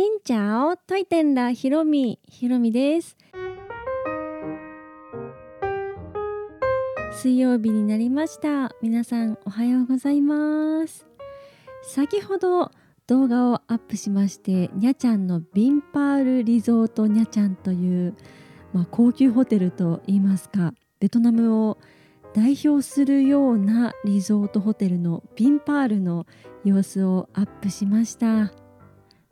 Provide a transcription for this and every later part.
しんちゃおトイテンラひろみ。ひろみです。水曜日になりました。皆さんおはようございます。先ほど動画をアップしましてにゃちゃんのビンパールリゾートにゃちゃんという、まあ、高級ホテルといいますかベトナムを代表するようなリゾートホテルのビンパールの様子をアップしました。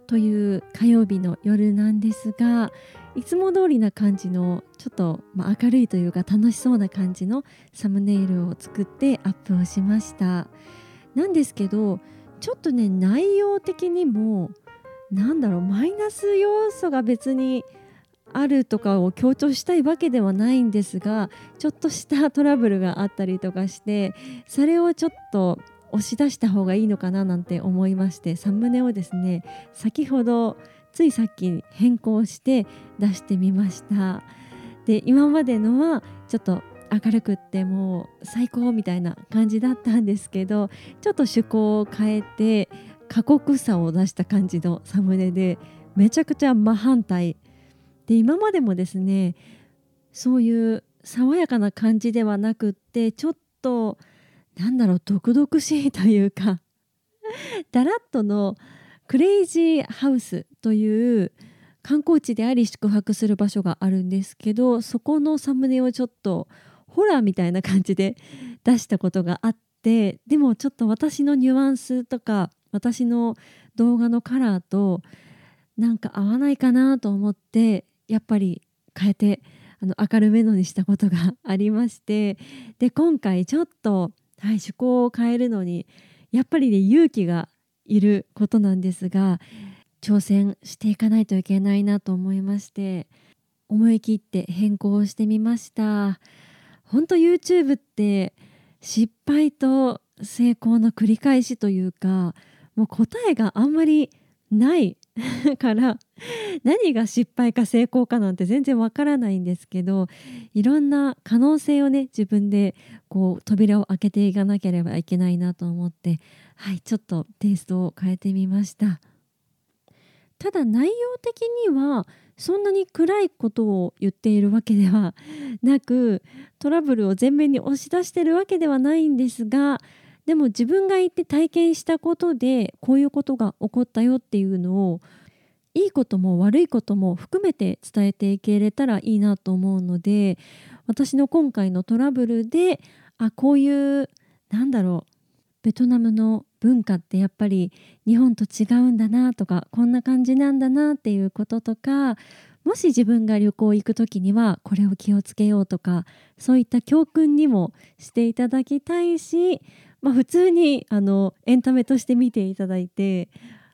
という火曜日の夜なんですがいつも通りな感じのちょっと、ま明るいというか楽しそうな感じのサムネイルを作ってアップをしました。なんですけどちょっとね内容的にもなんだろうマイナス要素が別にあるとかを強調したいわけではないんですがちょっとしたトラブルがあったりとかしてそれをちょっと押し出した方がいいのかななんて思いましてサムネをですね先ほどついさっき変更して出してみました。で今までのはちょっと明るくってもう最高みたいな感じだったんですけどちょっと趣向を変えて過酷さを出した感じのサムネでめちゃくちゃ真反対。で今までもですねそういう爽やかな感じではなくってちょっとなんだろう毒々しいというかダラッとのクレイジーハウスという観光地であり宿泊する場所があるんですけどそこのサムネをちょっとホラーみたいな感じで出したことがあってでもちょっと私のニュアンスとか私の動画のカラーとなんか合わないかなと思ってやっぱり変えてあの明るめのにしたことがありましてで今回ちょっとはい、趣向を変えるのにやっぱりね勇気がいることなんですが挑戦していかないといけないなと思いまして思い切って変更してみました。本当 YouTube って失敗と成功の繰り返しというかもう答えがあんまりない から何が失敗か成功かなんて全然わからないんですけどいろんな可能性をね自分でこう扉を開けていかなければいけないなと思ってはいちょっとテイストを変えてみました。ただ内容的にはそんなに暗いことを言っているわけではなくトラブルを前面に押し出してるわけではないんですがでも自分が行って体験したことでこういうことが起こったよっていうのをいいことも悪いことも含めて伝えていけれたらいいなと思うので私の今回のトラブルであこういうなんだろうベトナムの文化ってやっぱり日本と違うんだなとかこんな感じなんだなっていうこととかもし自分が旅行行く時にはこれを気をつけようとかそういった教訓にもしていただきたいしまあ、普通にあのエンタメとして見ていただいて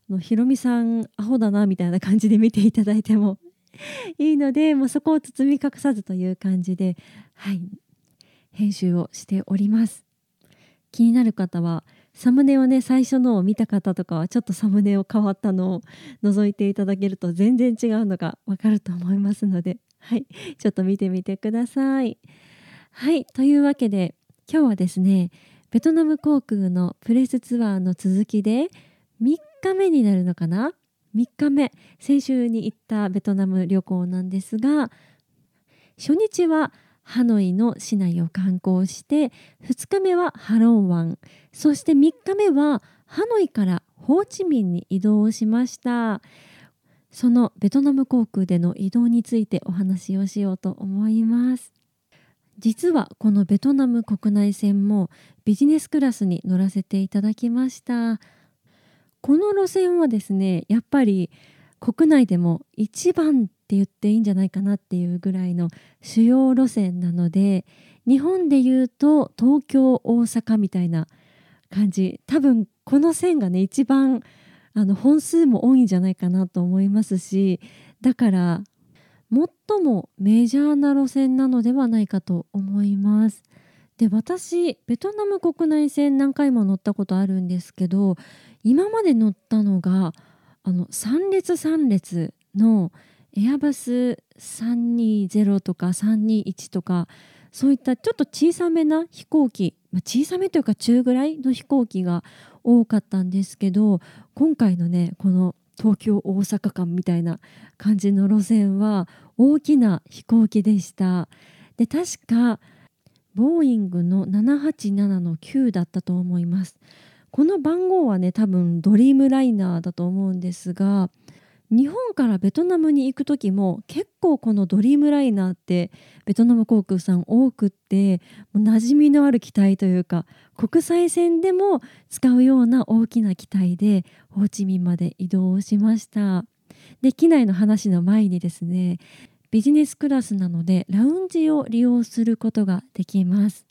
のひろみさんアホだなみたいな感じで見ていただいても いいのでもうそこを包み隠さずという感じで、はい、編集をしております。気になる方はサムネをね最初のを見た方とかはちょっとサムネを変わったのを覗いていただけると全然違うのがわかると思いますので、はい、ちょっと見てみてください。はいというわけで今日はですねベトナム航空のプレスツアーの続きで3日目になるのかな？3日目先週に行ったベトナム旅行なんですが初日はハノイの市内を観光して2日目はハロン湾。そして3日目はハノイからホーチミンに移動しました。そのベトナム航空での移動についてお話をしようと思います。実はこのベトナム国内線もビジネスクラスに乗らせていただきました。この路線はですねやっぱり国内でも一番って言っていいんじゃないかなっていうぐらいの主要路線なので日本でいうと東京大阪みたいな感じ多分この線がね一番あの本数も多いんじゃないかなと思いますしだから最もメジャーな路線なのではないかと思います。で私ベトナム国内線何回も乗ったことあるんですけど今まで乗ったのがあの3列3列のエアバス320とか321とかそういったちょっと小さめな飛行機、まあ、小さめというか中ぐらいの飛行機が多かったんですけど今回のねこの東京大阪間みたいな感じの路線は大きな飛行機でした。で確かボーイングの787の9だったと思います。この番号はね多分ドリームライナーだと思うんですが日本からベトナムに行く時も結構このドリームライナーってベトナム航空さん多くって馴染みのある機体というか国際線でも使うような大きな機体でホーチミンまで移動しました。で機内の話の前にですねビジネスクラスなのでラウンジを利用することができます。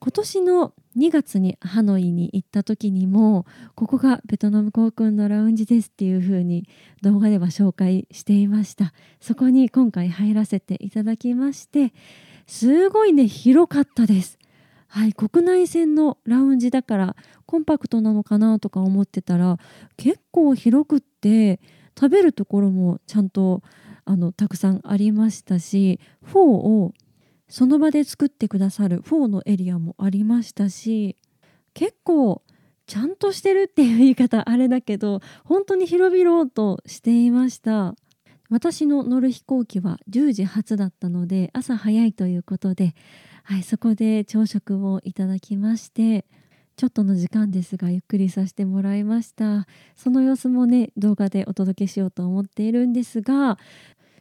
今年の2月にハノイに行った時にもここがベトナム航空のラウンジですっていう風に動画では紹介していました。そこに今回入らせていただきましてすごいね広かったです。はい国内線のラウンジだからコンパクトなのかなとか思ってたら結構広くって食べるところもちゃんとあのたくさんありましたしフォーをその場で作ってくださるフォーのエリアもありましたし結構ちゃんとしてるっていう言い方あれだけど本当に広々としていました。私の乗る飛行機は10時発だったので朝早いということで、はい、そこで朝食をいただきましてちょっとの時間ですがゆっくりさせてもらいました。その様子もね動画でお届けしようと思っているんですが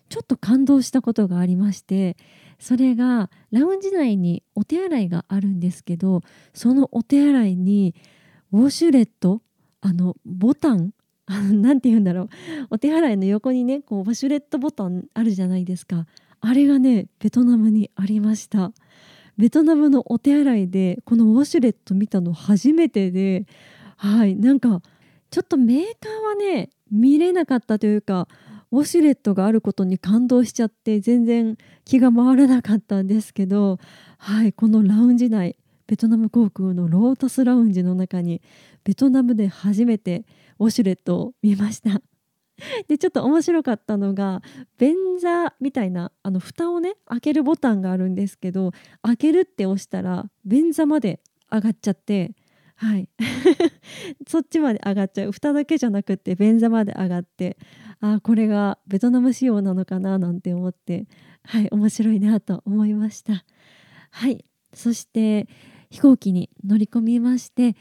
ちょっと感動したことがありましてそれがラウンジ内にお手洗いがあるんですけどそのお手洗いにウォシュレットあのボタン 何て言うんだろう。お手洗いの横にねこうウォシュレットボタンあるじゃないですか。あれがねベトナムにありました。ベトナムのお手洗いでこのウォシュレット見たの初めてではいなんかちょっとメーカーはね見れなかったというかウォシュレットがあることに感動しちゃって全然気が回らなかったんですけど、はい、このラウンジ内ベトナム航空のロータスラウンジの中にベトナムで初めてウォシュレットを見ました。でちょっと面白かったのが便座みたいなあの蓋をね開けるボタンがあるんですけど開けるって押したら便座まで上がっちゃってはい。そっちまで上がっちゃう。蓋だけじゃなくって便座まで上がってああこれがベトナム仕様なのかななんて思ってはい面白いなと思いました。はい。そして飛行機に乗り込みまして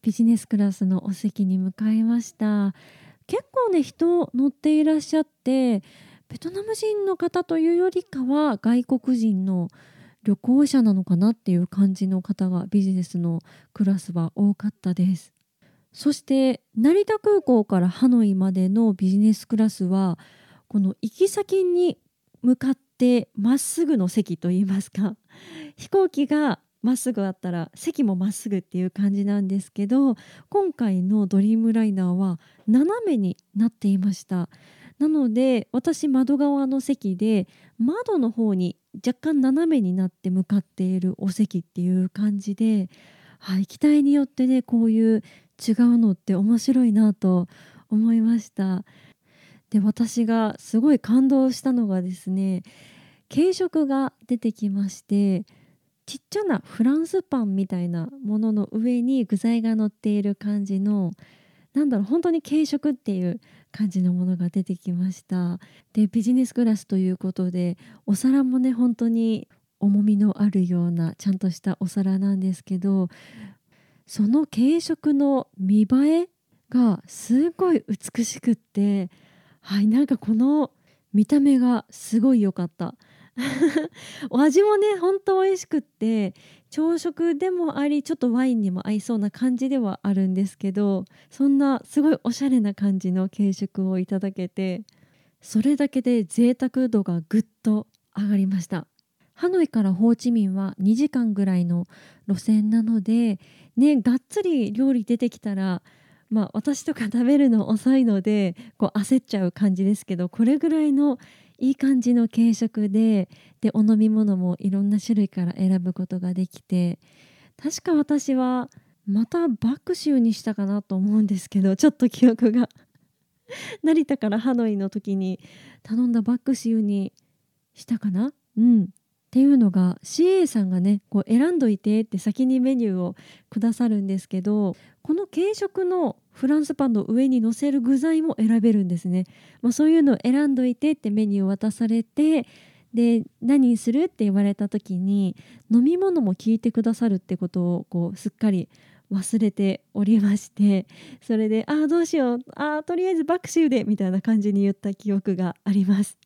ビジネスクラスのお席に向かいました。結構ね人乗っていらっしゃってベトナム人の方というよりかは外国人の方旅行者なのかなっていう感じの方がビジネスのクラスは多かったです。そして成田空港からハノイまでのビジネスクラスはこの行き先に向かってまっすぐの席といいますか 飛行機がまっすぐあったら席もまっすぐっていう感じなんですけど今回のドリームライナーは斜めになっていました。なので私窓側の席で窓の方に若干斜めになって向かっているお席っていう感じで、はい、機体によってねこういう違うのって面白いなと思いました。で私がすごい感動したのがですね軽食が出てきましてちっちゃなフランスパンみたいなものの上に具材が乗っている感じのなんだろう本当に軽食っていう感じのものが出てきました。でビジネスクラスということでお皿もね本当に重みのあるようなちゃんとしたお皿なんですけどその軽食の見栄えがすごい美しくってはいなんかこの見た目がすごい良かった。お味もねほんと美味しくって朝食でもありちょっとワインにも合いそうな感じではあるんですけどそんなすごいおしゃれな感じの軽食をいただけてそれだけで贅沢度がぐっと上がりました。ハノイからホーチミンは2時間ぐらいの路線なのでねがっつり料理出てきたらまあ私とか食べるの遅いのでこう焦っちゃう感じですけどこれぐらいのいい感じの軽食ででお飲み物もいろんな種類から選ぶことができて確か私はまたバック州にしたかなと思うんですけどちょっと記憶が。成田からハノイの時に頼んだバック州にしたかな？うん。っていうのが CA さんがねこう選んどいてって先にメニューをくださるんですけどこの軽食のフランスパンの上に乗せる具材も選べるんですね、まあ、そういうのを選んどいてってメニューを渡されてで何にするって言われた時に飲み物も聞いてくださるってことをこうすっかり忘れておりましてそれで「ああどうしようああとりあえずバクシウで」みたいな感じに言った記憶があります。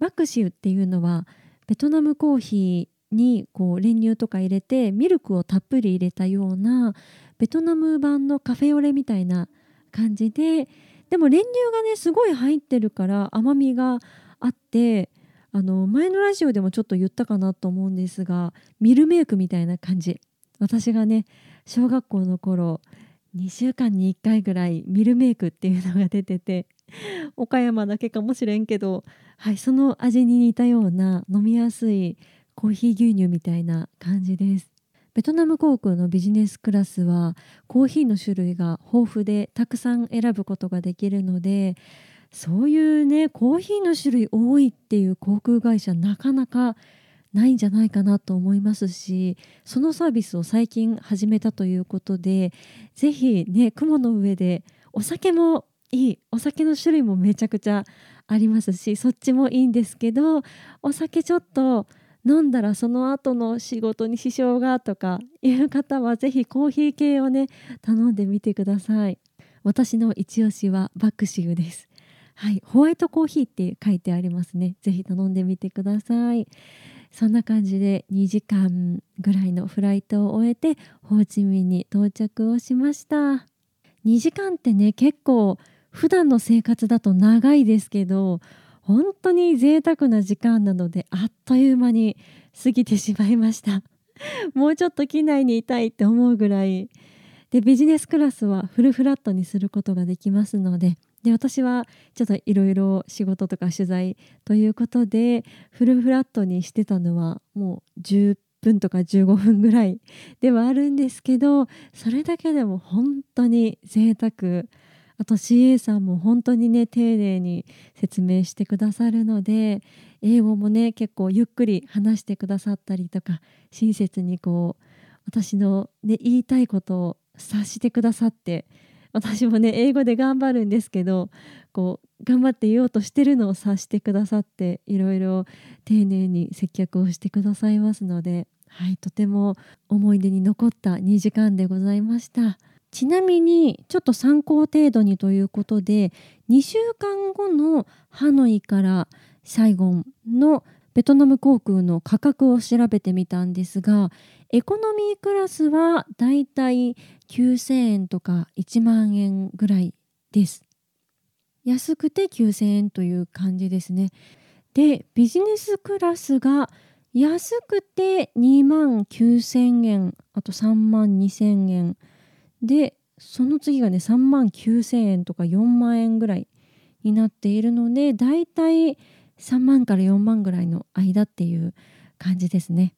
バクシウっていうのはベトナムコーヒーにこう練乳とか入れてミルクをたっぷり入れたようなベトナム版のカフェオレみたいな感じででも練乳がねすごい入ってるから甘みがあってあの前のラジオでもちょっと言ったかなと思うんですがミルメイクみたいな感じ。私がね小学校の頃2週間に1回ぐらいミルメイクっていうのが出てて岡山だけかもしれんけど、はい、その味に似たような飲みやすいコーヒー牛乳みたいな感じです。ベトナム航空のビジネスクラスはコーヒーの種類が豊富でたくさん選ぶことができるのでそういうねコーヒーの種類多いっていう航空会社なかなかないんじゃないかなと思いますしそのサービスを最近始めたということでぜひね雲の上でお酒もいい。お酒の種類もめちゃくちゃありますしそっちもいいんですけどお酒ちょっと飲んだらその後の仕事に支障がとかいう方はぜひコーヒー系をね頼んでみてください。私の一押しはバクシウです。はい。ホワイトコーヒーって書いてありますね。ぜひ頼んでみてください。そんな感じで2時間ぐらいのフライトを終えてホーチミンに到着をしました。2時間ってね結構普段の生活だと長いですけど本当に贅沢な時間なのであっという間に過ぎてしまいました。もうちょっと機内にいたいって思うぐらい。でビジネスクラスはフルフラットにすることができますのでで私はちょっといろいろ仕事とか取材ということでフルフラットにしてたのはもう10分とか15分ぐらいではあるんですけどそれだけでも本当に贅沢あと CA さんも本当にね丁寧に説明してくださるので英語もね結構ゆっくり話してくださったりとか親切にこう私の、ね、言いたいことを察してくださって私もね英語で頑張るんですけどこう頑張って言おうとしてるのを察してくださっていろいろ丁寧に接客をしてくださいますので、はい、とても思い出に残った2時間でございました。ちなみにちょっと参考程度にということで2週間後のハノイからサイゴンのベトナム航空の価格を調べてみたんですがエコノミークラスはだいたい9000円とか1万円ぐらいです。安くて9000円という感じですね。でビジネスクラスが安くて2万9000円あと3万2000円でその次がね3万9000円とか4万円ぐらいになっているのでだいたい3万から4万ぐらいの間っていう感じですね。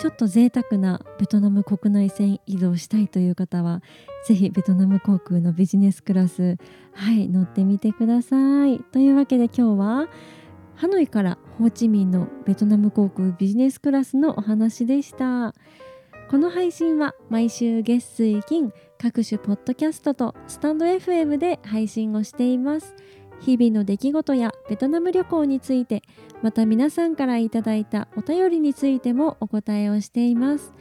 ちょっと贅沢なベトナム国内線移動したいという方はぜひベトナム航空のビジネスクラスはい乗ってみてください。というわけで今日はハノイからホーチミンのベトナム航空ビジネスクラスのお話でした。この配信は毎週月水金各種ポッドキャストとスタンド FM で配信をしています。日々の出来事やベトナム旅行についてまた皆さんからいただいたお便りについてもお答えをしています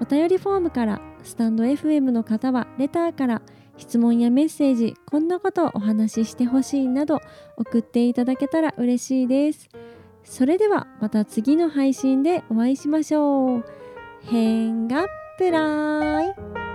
お便りフォームからスタンド FM の方はレターから質問やメッセージこんなことをお話ししてほしいなど送っていただけたら嬉しいですそれではまた次の配信でお会いしましょう。変がプライ